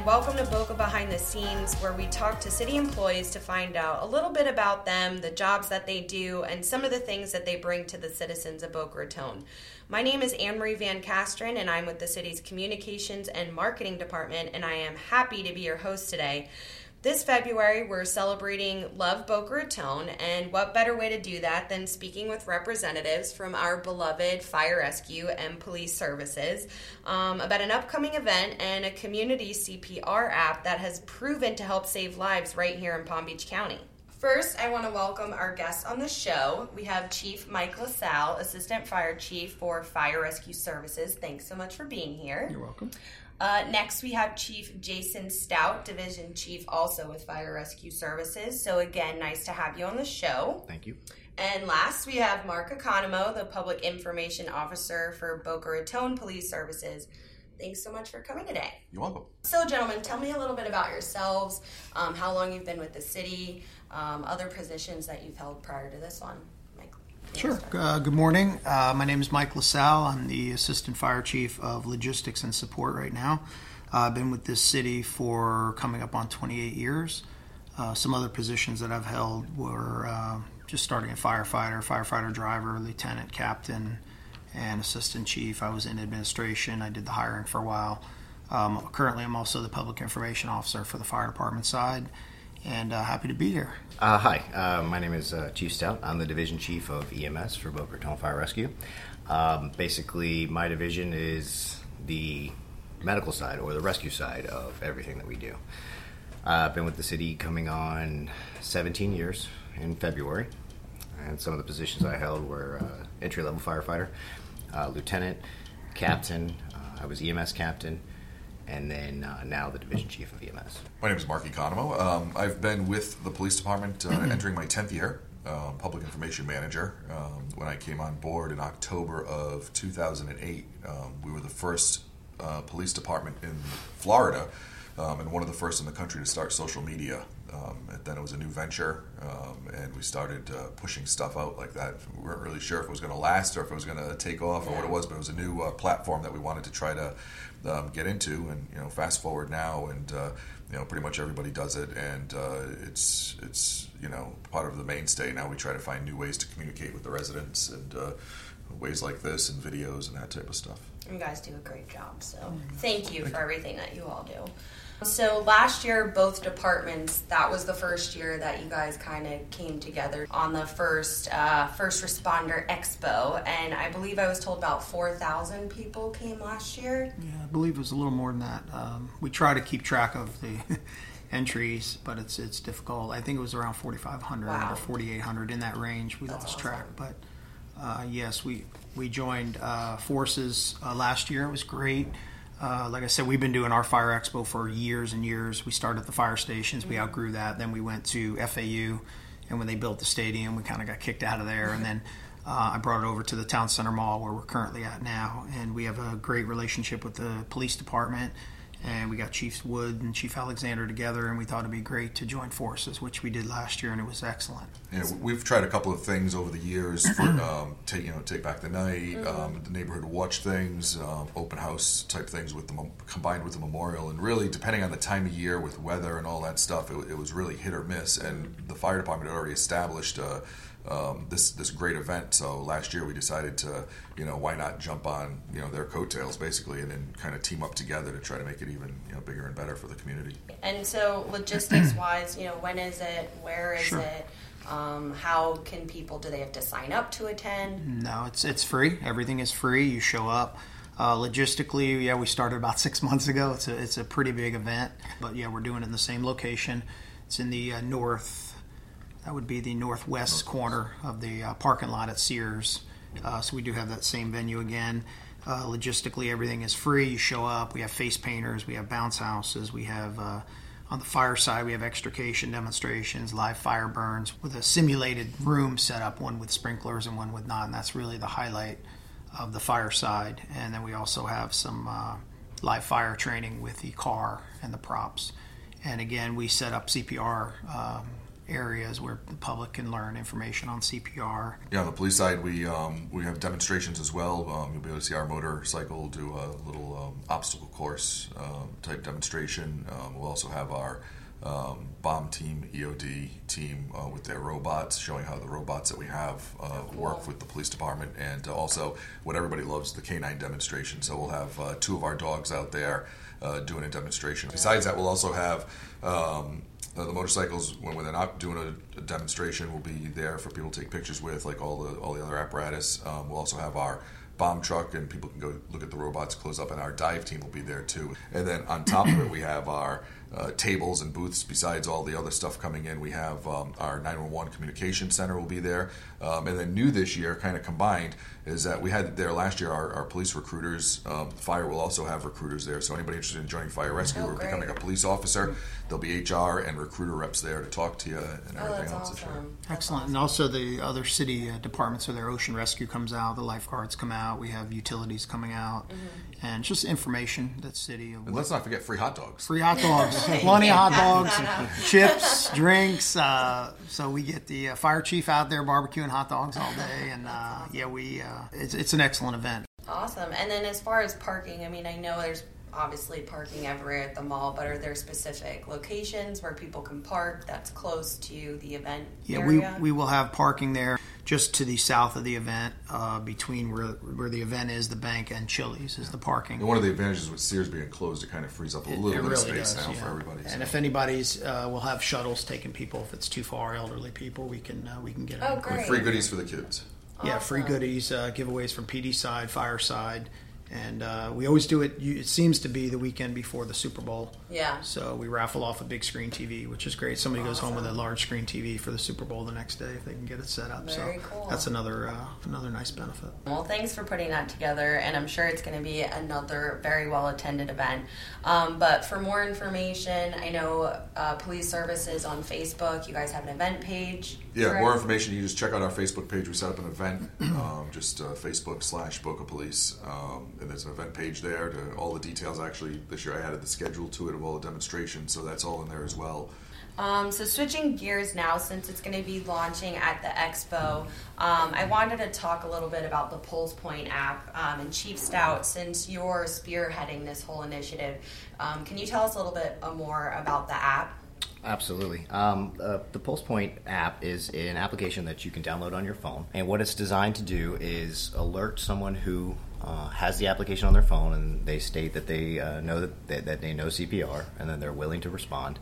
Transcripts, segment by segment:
and welcome to Boca Behind the Scenes, where we talk to city employees to find out a little bit about them, the jobs that they do, and some of the things that they bring to the citizens of Boca Raton. My name is Anne Marie Van Castren, and I'm with the city's Communications and Marketing Department, and I am happy to be your host today. This February, we're celebrating Love Boca Raton, and what better way to do that than speaking with representatives from our beloved fire rescue and police services um, about an upcoming event and a community CPR app that has proven to help save lives right here in Palm Beach County. First, I want to welcome our guests on the show. We have Chief Mike LaSalle, Assistant Fire Chief for Fire Rescue Services. Thanks so much for being here. You're welcome. Uh, next, we have Chief Jason Stout, Division Chief, also with Fire Rescue Services. So, again, nice to have you on the show. Thank you. And last, we have Mark Economou, the Public Information Officer for Boca Raton Police Services. Thanks so much for coming today. You're welcome. So, gentlemen, tell me a little bit about yourselves, um, how long you've been with the city, um, other positions that you've held prior to this one. Sure. Uh, good morning. Uh, my name is Mike LaSalle. I'm the Assistant Fire Chief of Logistics and Support right now. Uh, I've been with this city for coming up on 28 years. Uh, some other positions that I've held were uh, just starting a firefighter, firefighter driver, lieutenant, captain, and assistant chief. I was in administration. I did the hiring for a while. Um, currently, I'm also the public information officer for the fire department side, and uh, happy to be here. Uh, hi, uh, my name is uh, Chief Stout. I'm the division chief of EMS for Boca Raton Fire Rescue. Um, basically, my division is the medical side or the rescue side of everything that we do. Uh, I've been with the city coming on 17 years in February, and some of the positions I held were uh, entry level firefighter, lieutenant, captain. I was EMS captain, and then uh, now the division chief of EMS. My name is Mark Economou. Um, I've been with the police department uh, entering my 10th year, um, public information manager. Um, when I came on board in October of 2008, um, we were the first uh, police department in Florida um, and one of the first in the country to start social media. Um, and then it was a new venture, um, and we started uh, pushing stuff out like that. We weren't really sure if it was going to last or if it was going to take off or what it was, but it was a new uh, platform that we wanted to try to um, get into. And you know, fast forward now, and uh, you know, pretty much everybody does it, and uh, it's it's you know part of the mainstay. Now we try to find new ways to communicate with the residents and uh, ways like this and videos and that type of stuff. You guys do a great job, so thank you for everything that you all do. So last year, both departments, that was the first year that you guys kind of came together on the first uh, first responder expo, and I believe I was told about four thousand people came last year. Yeah, I believe it was a little more than that. Um, we try to keep track of the entries, but it's it's difficult. I think it was around 4,500 Wow. or 4,800 in that range. We That's lost awesome. track, but uh, yes, we we joined uh, forces uh, last year. It was great. Uh, like I said, we've been doing our fire expo for years and years. We started at the fire stations. We outgrew that. Then we went to FAU, and when they built the stadium, we kind of got kicked out of there. And then uh, I brought it over to the town center mall where we're currently at now. And we have a great relationship with the police department. And we got Chief Wood and Chief Alexander together, and we thought it'd be great to join forces, which we did last year, and it was excellent. Yeah, we've tried a couple of things over the years for um, take you know take back the night, um, the neighborhood watch things, um, open house type things with the combined with the memorial, and really depending on the time of year with weather and all that stuff, it, it was really hit or miss. And the fire department had already established uh, um, this this great event, so last year we decided to you know why not jump on you know their coattails basically, and then kind of team up together to try to make it even you know bigger and better for the community. And so, logistics wise, you know, when is it? Where is Sure. it? Um, how can people? Do they have to sign up to attend? No, it's it's free. Everything is free. You show up. Uh, logistically, yeah, we started about six months ago. It's a it's a pretty big event, but yeah, we're doing it in the same location. It's in the uh, north. That would be the northwest corner of the uh, parking lot at Sears. Uh, so we do have that same venue again. Uh, logistically, everything is free. You show up. We have face painters. We have bounce houses. We have uh, on the fire side, we have extrication demonstrations, live fire burns with a simulated room set up, one with sprinklers and one with not. And that's really the highlight of the fire side. And then we also have some uh, live fire training with the car and the props. And again, we set up CPR um, areas where the public can learn information on CPR. Yeah, on the police side, we um, we have demonstrations as well. Um, you'll be able to see our motorcycle do a little um, obstacle course um, type demonstration. Um, we'll also have our um, bomb team, EOD team uh, with their robots, showing how the robots that we have uh, work with the police department, and uh, also what everybody loves the canine demonstration. So we'll have uh, two of our dogs out there uh, doing a demonstration. Besides that, we'll also have um, uh, the motorcycles when, they're not doing a, a demonstration will be there for people to take pictures with, like all the all the other apparatus. Um, we'll also have our bomb truck, and people can go look at the robots close up, and our dive team will be there too. And then on top of it, we have our uh, tables and booths. Besides all the other stuff coming in, we have um, our 911 communication center will be there. Um, and then new this year, kind of combined, is that we had there last year our, our police recruiters. Um, fire will also have recruiters there. So anybody interested in joining fire rescue Oh, or great. becoming a police officer, there'll be HR and recruiter reps there to talk to you and Oh, everything that's else. this year. awesome. Excellent. And also the other city uh, departments, so their ocean rescue comes out, the lifeguards come out, we have utilities coming out, Mm-hmm. and just information that city of And let's not forget free hot dogs. free hot dogs, plenty of hot dogs, chips, drinks. Uh, so we get the uh, fire chief out there barbecuing hot dogs all day, and uh, yeah, we uh, it's, it's an excellent event. Awesome. And then as far as parking, I mean, I know there's obviously parking everywhere at the mall, but are there specific locations where people can park that's close to the event Yeah, area? we, we will have parking there just to the south of the event, uh, between where where the event is, the bank and Chili's is the parking. And one of the advantages with Sears being closed, it kind of frees up a little It bit really of space does, now yeah. for everybody. And so. if anybody's, uh, we'll have shuttles taking people if it's too far, elderly people. We can uh, we can get Oh, them. great. free goodies for the kids. Yeah, free goodies, uh, giveaways from PD side, fire side, and uh, we always do it. It seems to be the weekend before the Super Bowl. Yeah. So we raffle off a big screen TV, which is great. Somebody goes home with a large screen TV for the Super Bowl the next day if they can get it set up. Very so cool. that's another uh, another nice benefit. Well, thanks for putting that together, and I'm sure it's going to be another very well attended event. Um, but for more information, I know uh, Police Services on Facebook. You guys have an event page. Yeah, correct? more information. You just check out our Facebook page. We set up an event, um, just uh, Facebook slash Boca Police, um, and there's an event page there. To all the details. Actually, this year I added the schedule to it of all the demonstrations, so that's all in there as well. Um, so switching gears now, since it's going to be launching at the expo, um, I wanted to talk a little bit about the Pulse Point app. Um, and Chief Stout, since you're spearheading this whole initiative, um, can you tell us a little bit uh, more about the app? Absolutely. Um, uh, the Pulse Point app is an application that you can download on your phone, and what it's designed to do is alert someone who uh, has the application on their phone and they state that they uh, know that they, that they know CPR and then they're willing to respond.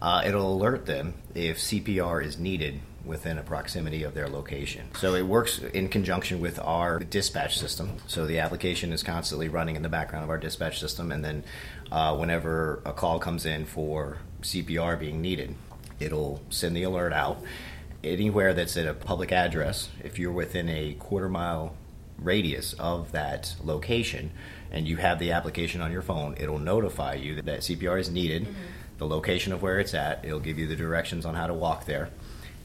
Uh, it'll alert them if CPR is needed within a proximity of their location. So it works in conjunction with our dispatch system. So the application is constantly running in the background of our dispatch system, and then uh, whenever a call comes in for CPR being needed, it'll send the alert out. Anywhere that's at a public address, if you're within a quarter mile radius of that location and you have the application on your phone, it'll notify you that, CPR is needed, the location of where it's at, it'll give you the directions on how to walk there,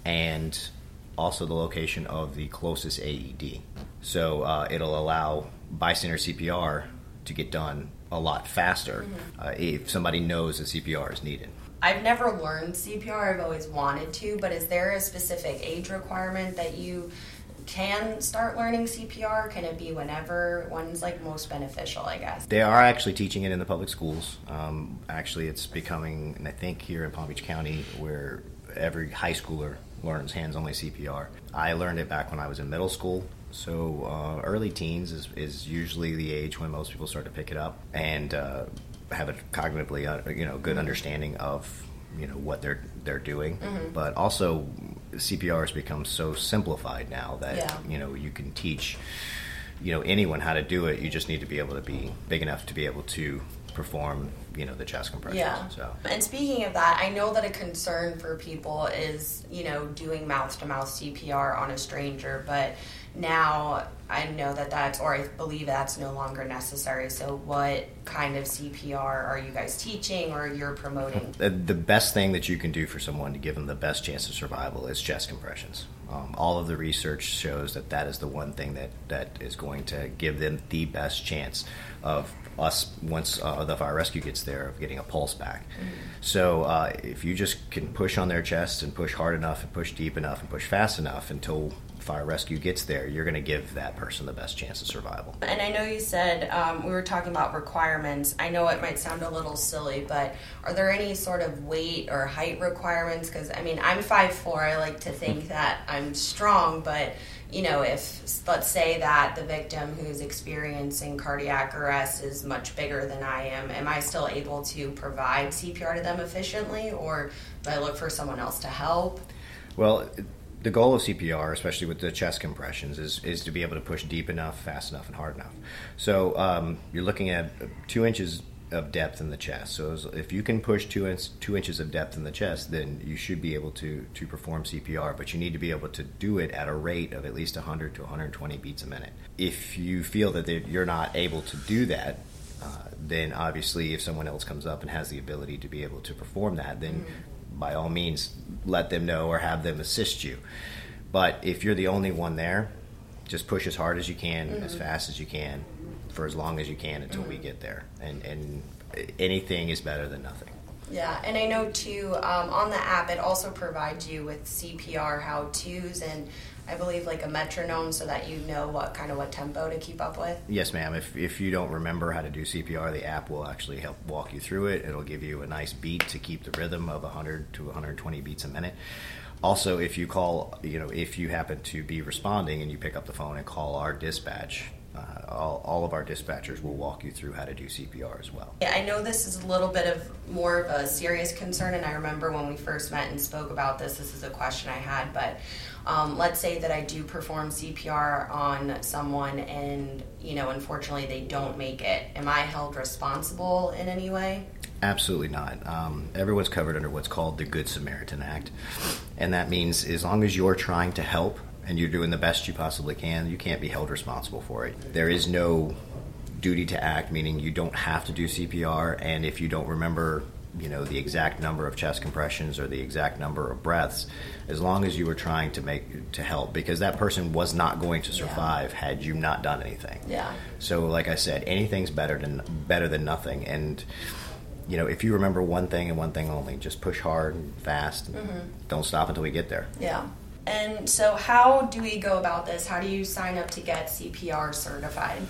and also the location of the closest AED. So uh, it'll allow bystander CPR to get done a lot faster uh, if somebody knows that CPR is needed. I've never learned CPR. I've always wanted to, but is there a specific age requirement that you can start learning CPR? Can it be whenever? When's like most beneficial? I guess. They are actually teaching it in the public schools. Um, actually, it's becoming, and I think here in Palm Beach County, where every high schooler learns hands-only CPR. I learned it back when I was in middle school. So uh, early teens is, is usually the age when most people start to pick it up and uh, have a cognitively, uh, you know, good understanding of you know what they're they're doing. But also, CPR has become so simplified now that Yeah. you know you can teach you know anyone how to do it. You just need to be able to be big enough to be able to perform you know the chest compressions. Yeah. So And speaking of that, I know that a concern for people is, you know, doing mouth to mouth CPR on a stranger, but now I know that that's, or I believe that's no longer necessary. So, what kind of CPR are you guys teaching or you're promoting? the, the best thing that you can do for someone to give them the best chance of survival is chest compressions. Um, all of the research shows that that is the one thing that, that is going to give them the best chance of us once uh, the fire rescue gets there of getting a pulse back. So uh, if you just can push on their chest and push hard enough and push deep enough and push fast enough until fire rescue gets there, you're going to give that person the best chance of survival. And I know you said um, we were talking about requirements. I know it might sound a little silly, but are there any sort of weight or height requirements? Because I mean, I'm 5'4". I like to think that I'm strong, but you know, if let's say that the victim who's experiencing cardiac arrest is much bigger than I am, am I still able to provide CPR to them efficiently, or do I look for someone else to help? Well, the goal of CPR, especially with the chest compressions, is, is to be able to push deep enough, fast enough, and hard enough. So um, you're looking at two inches of depth in the chest. So if you can push two, inch, two inches of depth in the chest, then you should be able to, to perform CPR, but you need to be able to do it at a rate of at least 100 to 120 beats a minute. If you feel that you're not able to do that, uh, then obviously if someone else comes up and has the ability to be able to perform that, then mm-hmm. By all means let them know or have them assist you. But if you're the only one there, just push as hard as you can, mm-hmm. as fast as you can, for as long as you can until we get there. And, and anything is better than nothing. Yeah, and I know too um, on the app it also provides you with CPR how tos and I believe like a metronome so that you know what kind of what tempo to keep up with. Yes, ma'am. If if you don't remember how to do CPR, the app will actually help walk you through it. It'll give you a nice beat to keep the rhythm of 100 to 120 beats a minute. Also, if you call, you know, if you happen to be responding and you pick up the phone and call our dispatch, uh, all, all of our dispatchers will walk you through how to do CPR as well. Yeah, I know this is a little bit of more of a serious concern, and I remember when we first met and spoke about this, this is a question I had. But um, let's say that I do perform CPR on someone, and you know, unfortunately, they don't make it. Am I held responsible in any way? Absolutely not. Um, everyone's covered under what's called the Good Samaritan Act, and that means as long as you're trying to help and you're doing the best you possibly can, you can't be held responsible for it. There is no duty to act, meaning you don't have to do CPR, and if you don't remember, you know, the exact number of chest compressions or the exact number of breaths, as long as you were trying to make to help, because that person was not going to survive yeah. had you not done anything. Yeah. So, like I said, anything's better than better than nothing, and you know, if you remember one thing and one thing only, just push hard and fast. And mm-hmm. Don't stop until we get there. Yeah. And so, how do we go about this? How do you sign up to get CPR certified?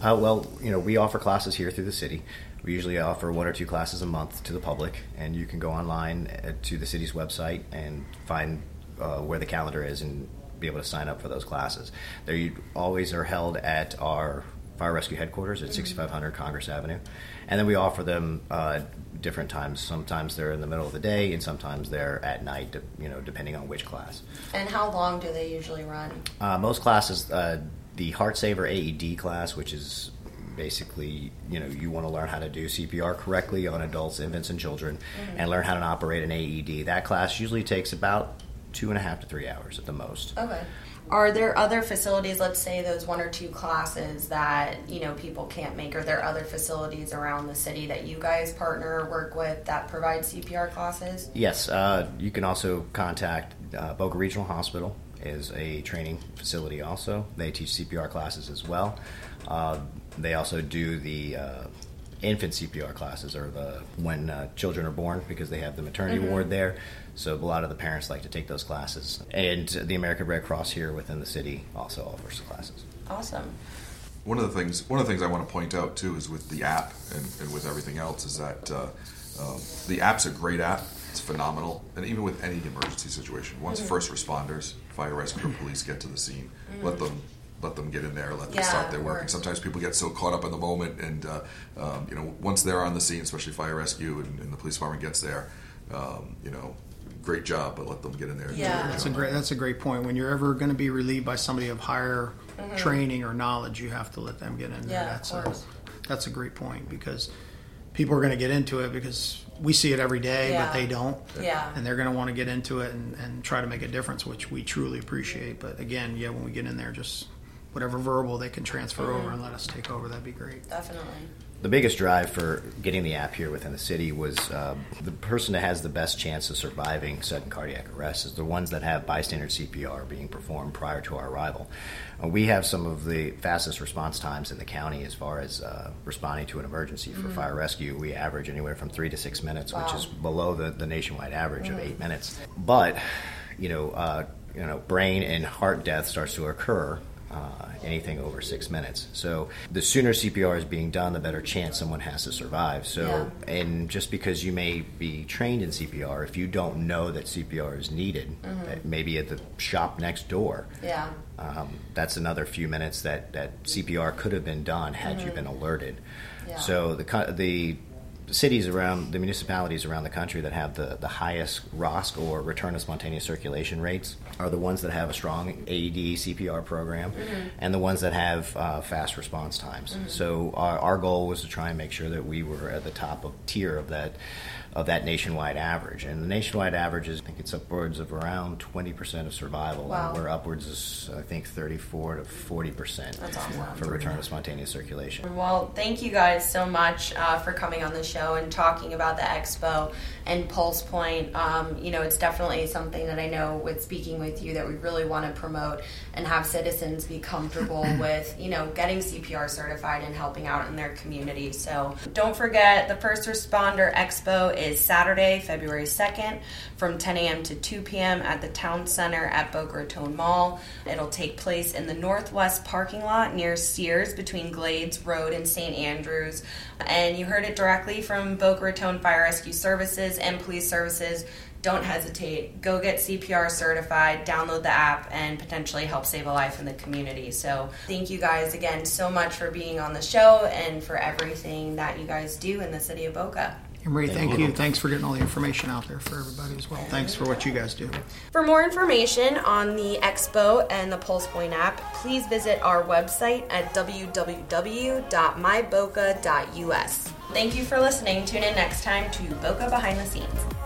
Uh, well, you know, we offer classes here through the city. We usually offer one or two classes a month to the public, and you can go online uh, to the city's website and find uh, where the calendar is and be able to sign up for those classes. They always are held at our fire rescue headquarters at mm-hmm. 6500 Congress Avenue, and then we offer them uh, different times. Sometimes they're in the middle of the day, and sometimes they're at night. You know, depending on which class. And how long do they usually run? Uh, most classes, uh, the Heart Saver AED class, which is basically you know you want to learn how to do CPR correctly on adults, infants, and children, mm-hmm. and learn how to operate an AED. That class usually takes about two and a half to three hours at the most. Okay. Are there other facilities, let's say those one or two classes that, you know, people can't make? Are there other facilities around the city that you guys partner or work with that provide CPR classes? Yes. Uh, you can also contact uh, Boca Regional Hospital is a training facility also. They teach CPR classes as well. Uh, they also do the uh, infant CPR classes or the when uh, children are born because they have the maternity mm-hmm. ward there. So a lot of the parents like to take those classes. And the American Red Cross here within the city also offers classes. Awesome. One of the things one of the things I want to point out too is with the app and, and with everything else is that uh, uh, the app's a great app. It's phenomenal, and even with any emergency situation, once mm-hmm. first responders, fire rescue, or police get to the scene, mm-hmm. let them let them get in there, let them yeah, start their work. And sometimes people get so caught up in the moment, and uh, um, you know, once they're on the scene, especially fire rescue and, and the police department gets there, um, you know, great job, but let them get in there. Yeah, that's a great that's a great point. When you're ever going to be relieved by somebody of higher mm-hmm. training or knowledge, you have to let them get in there. Yeah, that's of course. a that's a great point because people are going to get into it because we see it every day, yeah. but they don't. Yeah. And they're going to want to get into it and, and try to make a difference, which we truly appreciate. But again, yeah, when we get in there, just whatever verbal they can transfer mm-hmm. over and let us take over, that'd be great. Definitely. The biggest drive for getting the app here within the city was uh, the person that has the best chance of surviving sudden cardiac arrest is the ones that have bystander CPR being performed prior to our arrival. Uh, we have some of the fastest response times in the county as far as uh, responding to an emergency for mm-hmm. fire rescue. We average anywhere from three to six minutes, wow. which is below the, the nationwide average mm-hmm. of eight minutes. But you know, uh, you know, brain and heart death starts to occur uh, anything over six minutes. So the sooner CPR is being done, the better chance someone has to survive. So, yeah. and just because you may be trained in CPR, if you don't know that CPR is needed, mm-hmm. maybe at the shop next door, yeah, um, that's another few minutes that that CPR could have been done had mm-hmm. you been alerted. Yeah. So the the cities around the municipalities around the country that have the, the highest ROSC or return of spontaneous circulation rates are the ones that have a strong AED CPR program mm-hmm. and the ones that have uh, fast response times. Mm-hmm. So our, our goal was to try and make sure that we were at the top of tier of that of that nationwide average. And the nationwide average is, I think it's upwards of around 20% of survival. Wow. And we're upwards of, I think, 34 to 40% awesome. for return to spontaneous circulation. Well, thank you guys so much uh, for coming on the show and talking about the expo and Pulse Point. Um, you know, it's definitely something that I know with speaking with you that we really want to promote and have citizens be comfortable with, you know, getting CPR certified and helping out in their community. So don't forget the First Responder Expo is Saturday, February 2nd from 10 a.m. to 2 p.m. at the Town Center at Boca Raton Mall. It'll take place in the Northwest parking lot near Sears between Glades Road and St. Andrews. And you heard it directly from Boca Raton Fire Rescue Services and Police Services don't hesitate. Go get CPR certified, download the app, and potentially help save a life in the community. So, thank you guys again so much for being on the show and for everything that you guys do in the city of Boca. Marie, thank, thank you. you. Thanks for getting all the information out there for everybody as well. Thanks for what you guys do. For more information on the Expo and the Pulse Point app, please visit our website at www.myboca.us. Thank you for listening. Tune in next time to Boca Behind the Scenes.